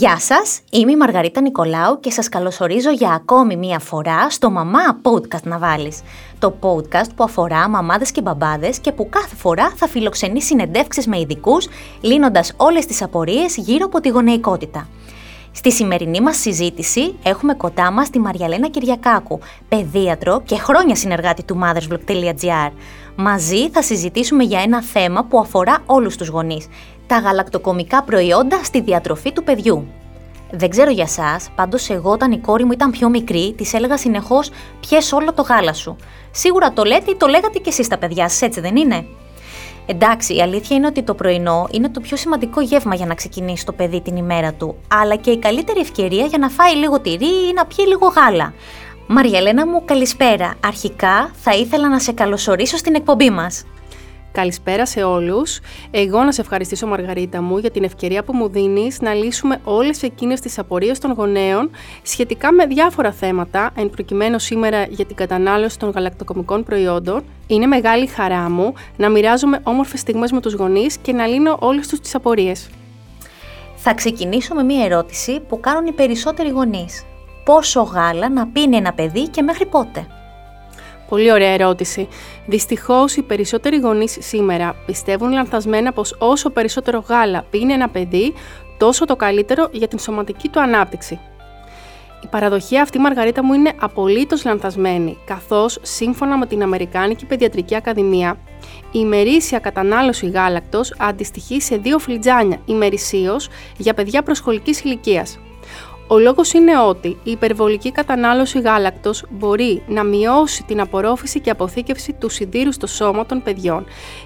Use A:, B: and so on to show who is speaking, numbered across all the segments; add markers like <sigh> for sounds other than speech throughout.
A: Γεια σας, είμαι η Μαργαρίτα Νικολάου και σας καλωσορίζω για ακόμη μία φορά στο «Μαμά Podcast να βάλεις». Το podcast που αφορά μαμάδες και μπαμπάδες και που κάθε φορά θα φιλοξενεί συνεντεύξεις με ειδικούς, λύνοντας όλες τις απορίες γύρω από τη γονεϊκότητα. Στη σημερινή μας συζήτηση έχουμε κοντά μας τη Μαριαλένα Κυριακάκου, παιδίατρο και χρόνια συνεργάτη του mothersvlog.gr. Μαζί θα συζητήσουμε για ένα θέμα που αφορά όλους τους γονείς, τα γαλακτοκομικά προϊόντα στη διατροφή του παιδιού. Δεν ξέρω για εσά, πάντως εγώ όταν η κόρη μου ήταν πιο μικρή, της έλεγα συνεχώς: Πιες όλο το γάλα σου. Σίγουρα το λέτε ή το λέγατε κι εσείς τα παιδιά σας, έτσι δεν είναι; Εντάξει, η αλήθεια είναι ότι το πρωινό είναι το πιο σημαντικό γεύμα για να ξεκινήσει το παιδί την ημέρα του, αλλά και η καλύτερη ευκαιρία για να φάει λίγο τυρί ή να πιει λίγο γάλα. Μαριαλένα μου, καλησπέρα. Αρχικά θα ήθελα να σε καλωσορίσω στην εκπομπή μας.
B: Καλησπέρα σε όλους. Εγώ να σε ευχαριστήσω Μαργαρίτα μου για την ευκαιρία που μου δίνεις να λύσουμε όλες εκείνες τις απορίες των γονέων σχετικά με διάφορα θέματα, εν προκειμένου σήμερα για την κατανάλωση των γαλακτοκομικών προϊόντων. Είναι μεγάλη χαρά μου να μοιράζομαι όμορφες στιγμές με τους γονείς και να λύνω όλες τους τις απορίες.
A: Θα ξεκινήσω με μία ερώτηση που κάνουν οι περισσότεροι γονείς. Πόσο γάλα να πίνει ένα παιδί και μέχρι πότε;
B: Πολύ ωραία ερώτηση. Δυστυχώς, οι περισσότεροι γονείς σήμερα πιστεύουν λανθασμένα πως όσο περισσότερο γάλα πίνει ένα παιδί, τόσο το καλύτερο για την σωματική του ανάπτυξη. Η παραδοχή αυτή, Μαργαρίτα μου, είναι απολύτως λανθασμένη, καθώς σύμφωνα με την Αμερικάνικη Παιδιατρική Ακαδημία, η ημερήσια κατανάλωση γάλακτος αντιστοιχεί σε δύο φλιτζάνια ημερησίως για παιδιά προσχολικής ηλικίας. Ο λόγος είναι ότι η υπερβολική κατανάλωση γάλακτος μπορεί να μειώσει την απορρόφηση και αποθήκευση του σιδήρου στο σώμα των παιδιών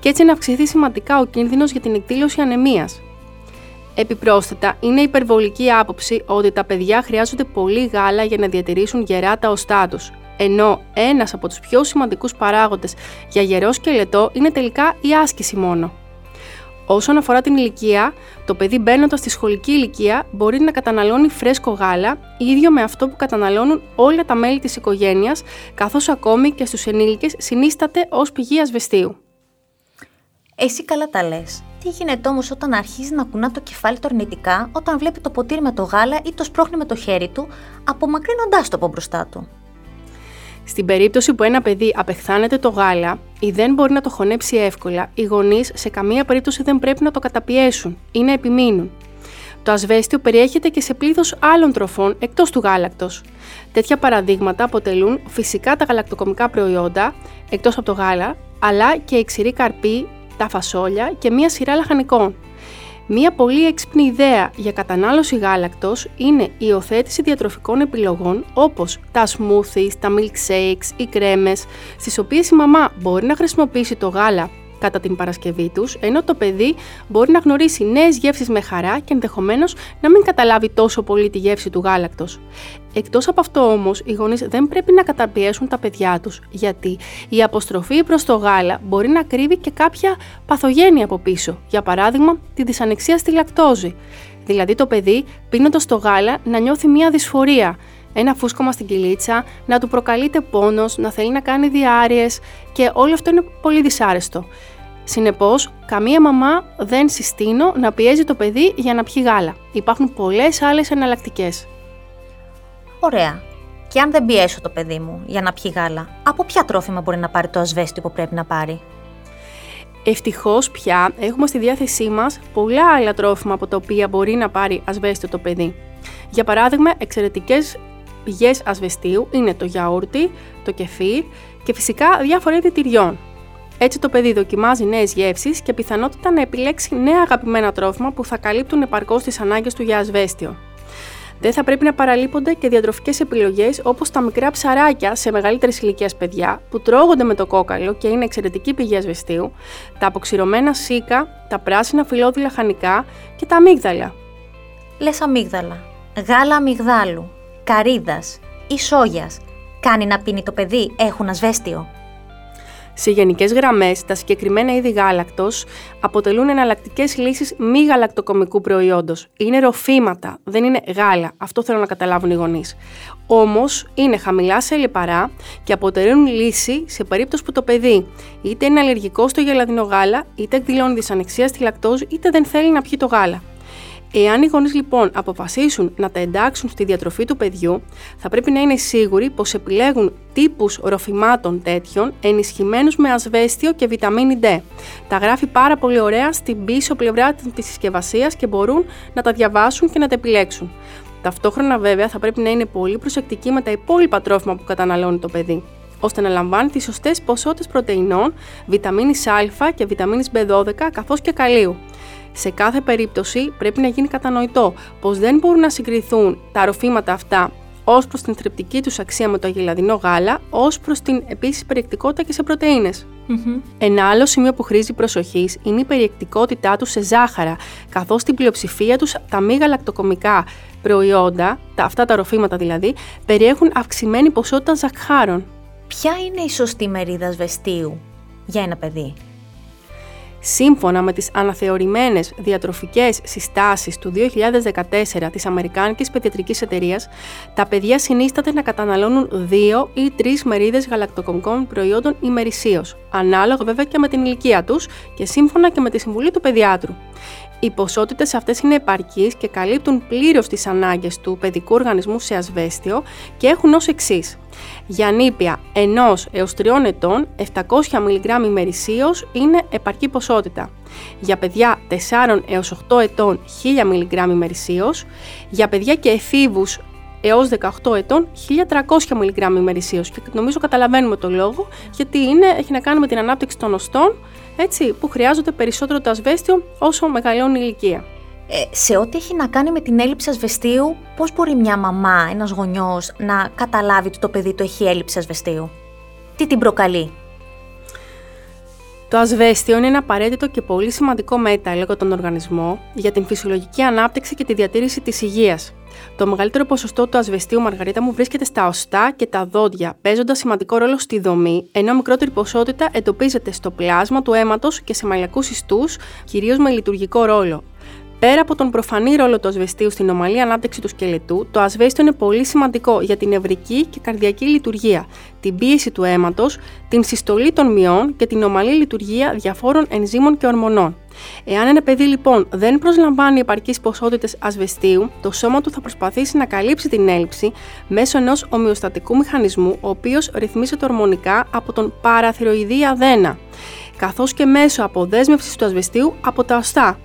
B: και έτσι να αυξηθεί σημαντικά ο κίνδυνος για την εκδήλωση ανεμίας. Επιπρόσθετα, είναι υπερβολική άποψη ότι τα παιδιά χρειάζονται πολύ γάλα για να διατηρήσουν γερά τα οστά τους, ενώ ένας από τους πιο σημαντικούς παράγοντες για γερό σκελετό είναι τελικά η άσκηση μόνο. Όσον αφορά την ηλικία, το παιδί μπαίνοντας στη σχολική ηλικία μπορεί να καταναλώνει φρέσκο γάλα, ίδιο με αυτό που καταναλώνουν όλα τα μέλη της οικογένειας, καθώς ακόμη και στους ενήλικες συνίσταται ως πηγή ασβεστίου.
A: Εσύ καλά τα λες. Τι γίνεται όμως όταν αρχίζει να κουνά το κεφάλι του αρνητικά όταν βλέπει το ποτήρι με το γάλα ή το σπρώχνει με το χέρι του, απομακρύνοντάς το από μπροστά του;
B: Στην περίπτωση που ένα παιδί απεχθάνεται το γάλα ή δεν μπορεί να το χωνέψει εύκολα, οι γονείς σε καμία περίπτωση δεν πρέπει να το καταπιέσουν ή να επιμείνουν. Το ασβέστιο περιέχεται και σε πλήθος άλλων τροφών εκτός του γάλακτος. Τέτοια παραδείγματα αποτελούν φυσικά τα γαλακτοκομικά προϊόντα, εκτός από το γάλα, αλλά και η ξηρή καρπή, τα φασόλια και μία σειρά λαχανικών. Μία πολύ έξυπνη ιδέα για κατανάλωση γάλακτος είναι η υιοθέτηση διατροφικών επιλογών όπως τα smoothies, τα milkshakes, οι κρέμες, στις οποίες η μαμά μπορεί να χρησιμοποιήσει το γάλα κατά την Παρασκευή τους, ενώ το παιδί μπορεί να γνωρίσει νέες γεύσεις με χαρά και ενδεχομένως να μην καταλάβει τόσο πολύ τη γεύση του γάλακτος. Εκτός από αυτό όμως, οι γονείς δεν πρέπει να καταπιέσουν τα παιδιά τους, γιατί η αποστροφή προς το γάλα μπορεί να κρύβει και κάποια παθογένεια από πίσω, για παράδειγμα τη δυσανεξία στη λακτόζη. Δηλαδή το παιδί πίνοντας το γάλα να νιώθει μια δυσφορία, ένα φούσκωμα στην κυλίτσα, να του προκαλείται πόνος, να θέλει να κάνει διάρειες και όλο αυτό είναι πολύ δυσάρεστο. Συνεπώς, καμία μαμά δεν συστήνω να πιέζει το παιδί για να πιει γάλα. Υπάρχουν πολλές άλλες εναλλακτικές.
A: Ωραία. Και αν δεν πιέσω το παιδί μου για να πιει γάλα, από ποια τρόφιμα μπορεί να πάρει το ασβέστιο που πρέπει να πάρει;
B: Ευτυχώς πια έχουμε στη διάθεσή μας πολλά άλλα τρόφιμα από τα οποία μπορεί να πάρει ασβέστιο το παιδί. Για παράδειγμα, εξαιρετικές πηγές ασβεστίου είναι το γιαούρτι, το κεφίρ και φυσικά διάφορα είδη τυριών. Έτσι το παιδί δοκιμάζει νέες γεύσεις και πιθανότητα να επιλέξει νέα αγαπημένα τρόφιμα που θα καλύπτουν επαρκώς τις ανάγκες του για ασβέστιο. Δεν θα πρέπει να παραλείπονται και διατροφικές επιλογές όπως τα μικρά ψαράκια σε μεγαλύτερη ηλικία παιδιά που τρώγονται με το κόκαλο και είναι εξαιρετική πηγή ασβεστίου, τα αποξηρωμένα σίκα, τα πράσινα φυλλώδη χανικά και τα αμύγδαλα.
A: Λες αμύγδαλα. Γάλα αμυγδάλου καρύδας ή σόγιας κάνει να πίνει το παιδί έχουν ασβέστιο.
B: Σε γενικές γραμμές, τα συγκεκριμένα είδη γάλακτος αποτελούν εναλλακτικές λύσεις μη γαλακτοκομικού προϊόντος. Είναι ροφήματα, δεν είναι γάλα. Αυτό θέλω να καταλάβουν οι γονείς. Όμως είναι χαμηλά σε λιπαρά και αποτελούν λύση σε περίπτωση που το παιδί είτε είναι αλλεργικό στο γελαδινό γάλα, είτε εκδηλώνει δυσανεξία στη λακτόζη, είτε δεν θέλει να πιει το γάλα. Εάν οι γονείς λοιπόν αποφασίσουν να τα εντάξουν στη διατροφή του παιδιού, θα πρέπει να είναι σίγουροι πως επιλέγουν τύπους ροφημάτων τέτοιων ενισχυμένους με ασβέστιο και βιταμίνη D. Τα γράφει πάρα πολύ ωραία στην πίσω πλευρά της συσκευασίας και μπορούν να τα διαβάσουν και να τα επιλέξουν. Ταυτόχρονα βέβαια θα πρέπει να είναι πολύ προσεκτικοί με τα υπόλοιπα τρόφιμα που καταναλώνει το παιδί ώστε να λαμβάνει τις σωστές ποσότητες πρωτεϊνών, βιταμίνης Α και βιταμίνης B12 καθώς και καλίου. Σε κάθε περίπτωση πρέπει να γίνει κατανοητό πως δεν μπορούν να συγκριθούν τα ροφήματα αυτά ως προς την θρεπτική τους αξία με το αγελαδινό γάλα, ως προς την επίσης περιεκτικότητα και σε πρωτενε Ένα άλλο σημείο που χρήζει προσοχής είναι η περιεκτικότητά τους σε ζάχαρα, καθώς στην πλειοψηφία τους τα μη γαλακτοκομικά προϊόντα, τα, αυτά τα ροφήματα δηλαδή, περιέχουν αυξημένη ποσότητα ζαχάρων.
A: Ποια είναι η σωστή μερίδα σβεστίου για ένα παιδί;
B: Σύμφωνα με τις αναθεωρημένες διατροφικές συστάσεις του 2014 της Αμερικάνικης Παιδιατρικής Εταιρείας, τα παιδιά συνίσταται να καταναλώνουν 2 ή 3 μερίδες γαλακτοκομικών προϊόντων ημερησίως, ανάλογα βέβαια και με την ηλικία τους και σύμφωνα και με τη συμβουλή του παιδιάτρου. Οι ποσότητες αυτές είναι επαρκείς και καλύπτουν πλήρως τις ανάγκες του παιδικού οργανισμού σε ασβέστιο και έχουν ως εξής. Για νήπια 1 έως 3 ετών, 700 mg ημερησίως είναι επαρκή ποσότητα. Για παιδιά 4 έως 8 ετών, 1000 mg ημερησίως. Για παιδιά και εφήβους έως 18 ετών 1300 mg ημερησίως και νομίζω καταλαβαίνουμε το λόγο γιατί είναι, έχει να κάνει με την ανάπτυξη των οστών έτσι, που χρειάζονται περισσότερο το ασβέστιο όσο μεγαλώνει η ηλικία.
A: Ε, σε ό,τι έχει να κάνει με την έλλειψη ασβεστίου, πώς μπορεί μια μαμά, ένας γονιός να καταλάβει ότι το παιδί του έχει έλλειψη ασβεστίου; Τι την προκαλεί;
B: Το ασβέστιο είναι ένα απαραίτητο και πολύ σημαντικό μέταλλο τον οργανισμό για την φυσιολογική ανάπτυξη και τη διατήρηση της υγείας. Το μεγαλύτερο ποσοστό του ασβεστίου μαργαρίτα μου βρίσκεται στα οστά και τα δόντια, παίζοντας σημαντικό ρόλο στη δομή, ενώ μικρότερη ποσότητα εντοπίζεται στο πλάσμα του αίματος και σε μαλλιακού ιστούς, κυρίως με λειτουργικό ρόλο. Πέρα από τον προφανή ρόλο του ασβεστίου στην ομαλή ανάπτυξη του σκελετού, το ασβέστιο είναι πολύ σημαντικό για την ευρική και καρδιακή λειτουργία, την πίεση του αίματος, την συστολή των μειών και την ομαλή λειτουργία διαφόρων ενζήμων και ορμονών. Εάν ένα παιδί λοιπόν δεν προσλαμβάνει επαρκείς ποσότητες ασβεστίου, το σώμα του θα προσπαθήσει να καλύψει την έλλειψη μέσω ενός ομοιοστατικού μηχανισμού, ο οποίος ρυθμίζεται ορμονικά από τον παραθυροειδή αδένα, καθώς και μέσω αποδέσμευσης του ασβεστίου από τα οστά,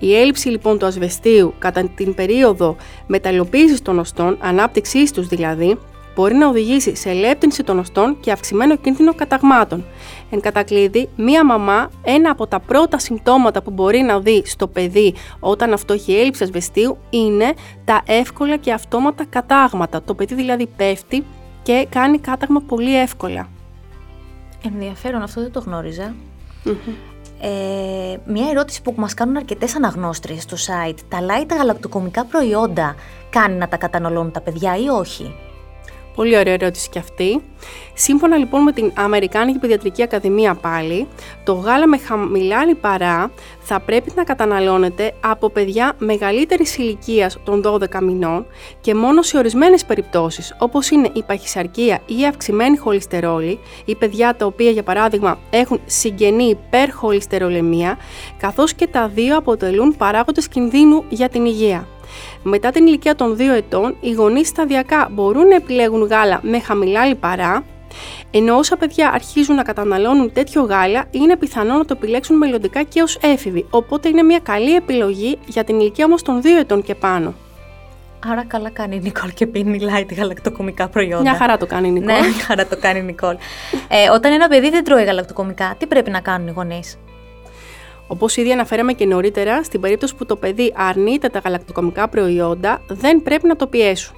B: η έλλειψη λοιπόν του ασβεστίου κατά την περίοδο μεταλλοποίηση των οστών, ανάπτυξής τους δηλαδή, μπορεί να οδηγήσει σε λέπτυνση των οστών και αυξημένο κίνδυνο καταγμάτων. Εν κατακλείδη, μία μαμά, ένα από τα πρώτα συμπτώματα που μπορεί να δει στο παιδί όταν αυτό έχει έλλειψη ασβεστίου είναι τα εύκολα και αυτόματα κατάγματα. Το παιδί δηλαδή πέφτει και κάνει κάταγμα πολύ εύκολα.
A: Ενδιαφέρον, αυτό δεν το γνωριζα ε, μια ερώτηση που μας κάνουν αρκετές αναγνώστριες στο site. Τα light γαλακτοκομικά προϊόντα κάνει να τα καταναλώνουν τα παιδιά ή όχι;
B: Πολύ ωραία ερώτηση και αυτή. Σύμφωνα λοιπόν με την Αμερικάνικη Παιδιατρική Ακαδημία πάλι, το γάλα με χαμηλά λιπαρά θα πρέπει να καταναλώνεται από παιδιά μεγαλύτερης ηλικίας των 12 μηνών και μόνο σε ορισμένες περιπτώσεις, όπως είναι η παχυσαρκία ή η αυξημένη χολυστερόλη, ή παιδιά τα οποία για παράδειγμα έχουν συγγενή υπερχολυστερολεμία, καθώς και τα δύο αποτελούν παράγοντες κινδύνου για την υγεία. Μετά την ηλικία των 2 ετών, οι γονείς σταδιακά μπορούν να επιλέγουν γάλα με χαμηλά λιπαρά, ενώ όσα παιδιά αρχίζουν να καταναλώνουν τέτοιο γάλα, είναι πιθανό να το επιλέξουν μελλοντικά και ως έφηβοι, οπότε είναι μια καλή επιλογή για την ηλικία όμως των 2 ετών και πάνω.
A: Άρα καλά κάνει η Νικόλ και πίνει light γαλακτοκομικά προϊόντα.
B: Μια χαρά το κάνει η Νικόλ.
A: Ναι, <laughs> μια χαρά το κάνει η Νικόλ. ε, όταν ένα παιδί δεν τρώει γαλακτοκομικά, τι πρέπει να κάνουν οι γονείς;
B: Όπως ήδη αναφέραμε και νωρίτερα, στην περίπτωση που το παιδί αρνείται τα γαλακτοκομικά προϊόντα, δεν πρέπει να το πιέσουν.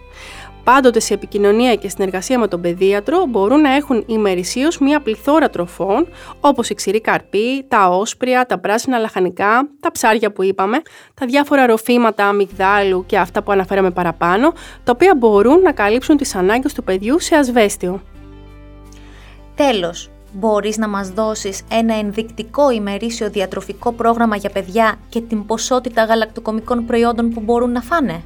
B: Πάντοτε σε επικοινωνία και συνεργασία με τον παιδίατρο μπορούν να έχουν ημερησίως μία πληθώρα τροφών, όπως η ξηρή καρπή, τα όσπρια, τα πράσινα λαχανικά, τα ψάρια που είπαμε, τα διάφορα ροφήματα αμυγδάλου και αυτά που αναφέραμε παραπάνω, τα οποία μπορούν να καλύψουν τις ανάγκες του παιδιού σε ασβέστιο.
A: Τέλος, Μπορείς να μας δώσεις ένα ενδεικτικό ημερήσιο διατροφικό πρόγραμμα για παιδιά και την ποσότητα γαλακτοκομικών προϊόντων που μπορούν να φάνε;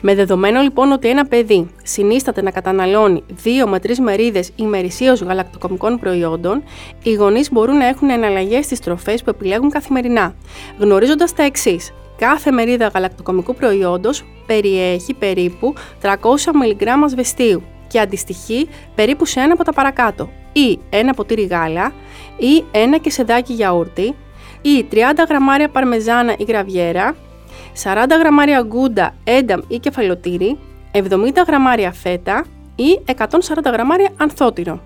B: Με δεδομένο λοιπόν ότι ένα παιδί συνίσταται να καταναλώνει 2 με 3 μερίδες ημερησίως γαλακτοκομικών προϊόντων, οι γονείς μπορούν να έχουν εναλλαγές στις τροφές που επιλέγουν καθημερινά, γνωρίζοντας τα εξής. Κάθε μερίδα γαλακτοκομικού προϊόντος περιέχει περίπου 300 μιλιγκράμμα ασβεστίου και αντιστοιχεί περίπου σε ένα από τα παρακάτω ή ένα ποτήρι γάλα ή ένα κεσεδάκι γιαούρτι ή 30 γραμμάρια παρμεζάνα ή γραβιέρα, 40 γραμμάρια γκούντα, ένταμ ή κεφαλοτήρι, 70 γραμμάρια φέτα ή 140 γραμμάρια ανθότυρο.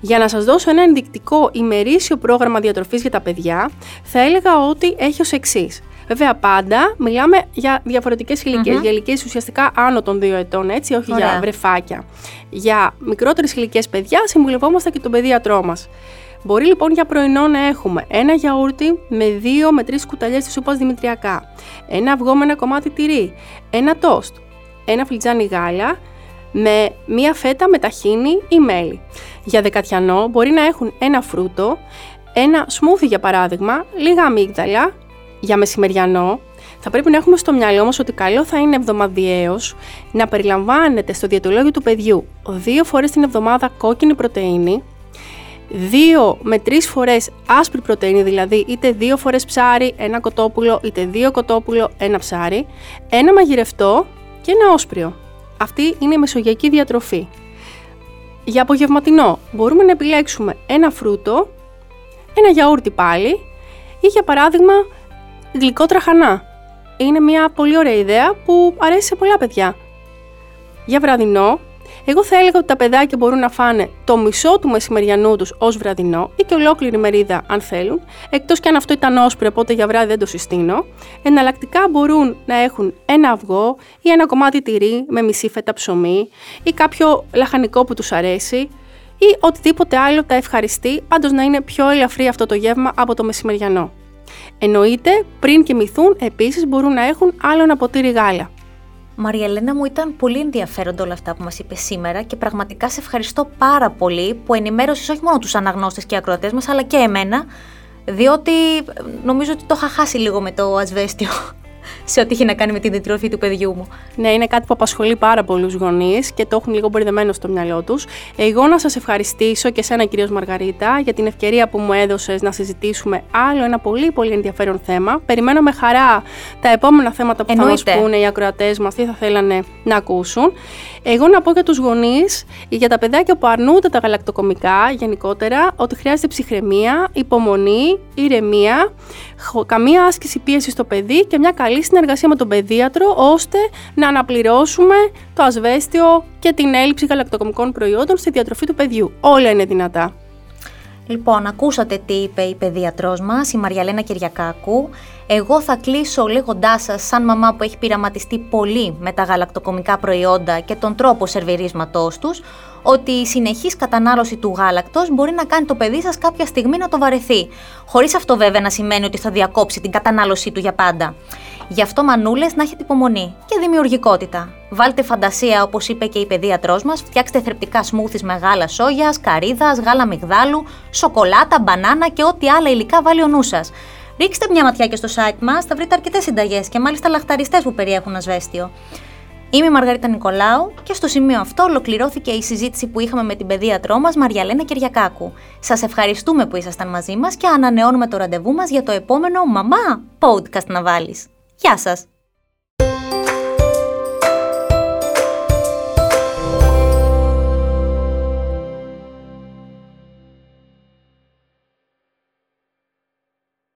B: Για να σας δώσω ένα ενδεικτικό ημερήσιο πρόγραμμα διατροφής για τα παιδιά, θα έλεγα ότι έχει ως εξής. Βέβαια, πάντα μιλάμε για διαφορετικές ηλικίες, για ηλικίες ουσιαστικά άνω των 2 ετών, έτσι, όχι για βρεφάκια. Για μικρότερες ηλικίες παιδιά συμβουλευόμαστε και τον παιδίατρό μας. Μπορεί λοιπόν για πρωινό να έχουμε ένα γιαούρτι με 2 με 3 κουταλιές της σούπας δημητριακά, ένα αυγό με ένα κομμάτι τυρί, ένα τόστ, ένα φλιτζάνι γάλα με μία φέτα με ταχίνι ή μέλι. Για δεκατιανό μπορεί να έχουν ένα φρούτο, ένα σμούθι για παράδειγμα, λίγα αμύγδαλα. Για μεσημεριανό θα πρέπει να έχουμε στο μυαλό μας ότι καλό θα είναι εβδομαδιαίως να περιλαμβάνεται στο διατολόγιο του παιδιού δύο φορές την εβδομάδα κόκκινη πρωτεΐνη, δύο με τρεις φορές άσπρη πρωτεΐνη, δηλαδή είτε δύο φορές ψάρι, ένα κοτόπουλο, είτε δύο κοτόπουλο, ένα ψάρι, ένα μαγειρευτό και ένα όσπριο. Αυτή είναι η μεσογειακή διατροφή. Για απογευματινό μπορούμε να επιλέξουμε ένα φρούτο, ένα γιαούρτι πάλι ή για παράδειγμα γλυκό τραχανά. Είναι μια πολύ ωραία ιδέα που αρέσει σε πολλά παιδιά. Για βραδινό εγώ θα έλεγα ότι τα παιδάκια μπορούν να φάνε το μισό του μεσημεριανού τους ως βραδινό ή και ολόκληρη μερίδα αν θέλουν, εκτός και αν αυτό ήταν όσπρε, οπότε για βράδυ δεν το συστήνω. Εναλλακτικά μπορούν να έχουν ένα αυγό ή ένα κομμάτι τυρί με μισή φέτα ψωμί ή κάποιο λαχανικό που τους αρέσει ή οτιδήποτε άλλο τα ευχαριστεί, πάντω να είναι πιο ελαφρύ αυτό το γεύμα από το μεσημεριανό. Εννοείται, πριν κοιμηθούν, επίσης μπορούν να έχουν άλλο ένα ποτήρι γάλα.
A: Μαριελένα μου ήταν πολύ ενδιαφέροντα όλα αυτά που μας είπες σήμερα και πραγματικά σε ευχαριστώ πάρα πολύ που ενημέρωσες όχι μόνο τους αναγνώστες και ακροατές μας αλλά και εμένα διότι ε, νομίζω ότι το είχα χάσει λίγο με το ασβέστιο σε ό,τι έχει να κάνει με την διατροφή του παιδιού μου.
B: Ναι, είναι κάτι που απασχολεί πάρα πολλούς γονείς και το έχουν λίγο μπερδεμένο στο μυαλό τους. Εγώ να σας ευχαριστήσω και εσένα, κυρίως Μαργαρίτα, για την ευκαιρία που μου έδωσες να συζητήσουμε άλλο ένα πολύ πολύ ενδιαφέρον θέμα. Περιμένω με χαρά τα επόμενα θέματα που Εννοείται. θα μας πούνε οι ακροατές μας, τι θα θέλανε να ακούσουν. Εγώ να πω για τους γονείς, για τα παιδάκια που αρνούνται τα γαλακτοκομικά γενικότερα, ότι χρειάζεται ψυχραιμία, υπομονή, ηρεμία, καμία άσκηση πίεσης στο παιδί και μια καλή συνεργασία με τον παιδίατρο ώστε να αναπληρώσουμε το ασβέστιο και την έλλειψη γαλακτοκομικών προϊόντων στη διατροφή του παιδιού. Όλα είναι δυνατά.
A: Λοιπόν, ακούσατε τι είπε η παιδίατρός μας, η Μαριαλένα Κυριακάκου. Εγώ θα κλείσω λέγοντάς σας, σαν μαμά που έχει πειραματιστεί πολύ με τα γαλακτοκομικά προϊόντα και τον τρόπο σερβιρίσματός τους, ότι η συνεχής κατανάλωση του γάλακτος μπορεί να κάνει το παιδί σας κάποια στιγμή να το βαρεθεί. Χωρίς αυτό βέβαια να σημαίνει ότι θα διακόψει την κατανάλωσή του για πάντα. Γι' αυτό, μανούλες, να έχετε υπομονή και δημιουργικότητα. Βάλτε φαντασία, όπως είπε και η παιδίατρό μας, φτιάξτε θρεπτικά σμούθις με γάλα σόγια, καρύδα, γάλα μυγδάλου, σοκολάτα, μπανάνα και ό,τι άλλα υλικά βάλει ο νους σας. Ρίξτε μια ματιά και στο site μας, θα βρείτε αρκετές συνταγές και μάλιστα λαχταριστές που περιέχουν ασβέστιο. Είμαι η Μαργαρίτα Νικολάου και στο σημείο αυτό ολοκληρώθηκε η συζήτηση που είχαμε με την παιδίατρό μας Μαριαλένα Κυριακάκου. Σας ευχαριστούμε που ήσασταν μαζί μας και ανανεώνουμε το ραντεβού μας για το επόμενο Μαμά Podcast να βάλεις. Γεια σας!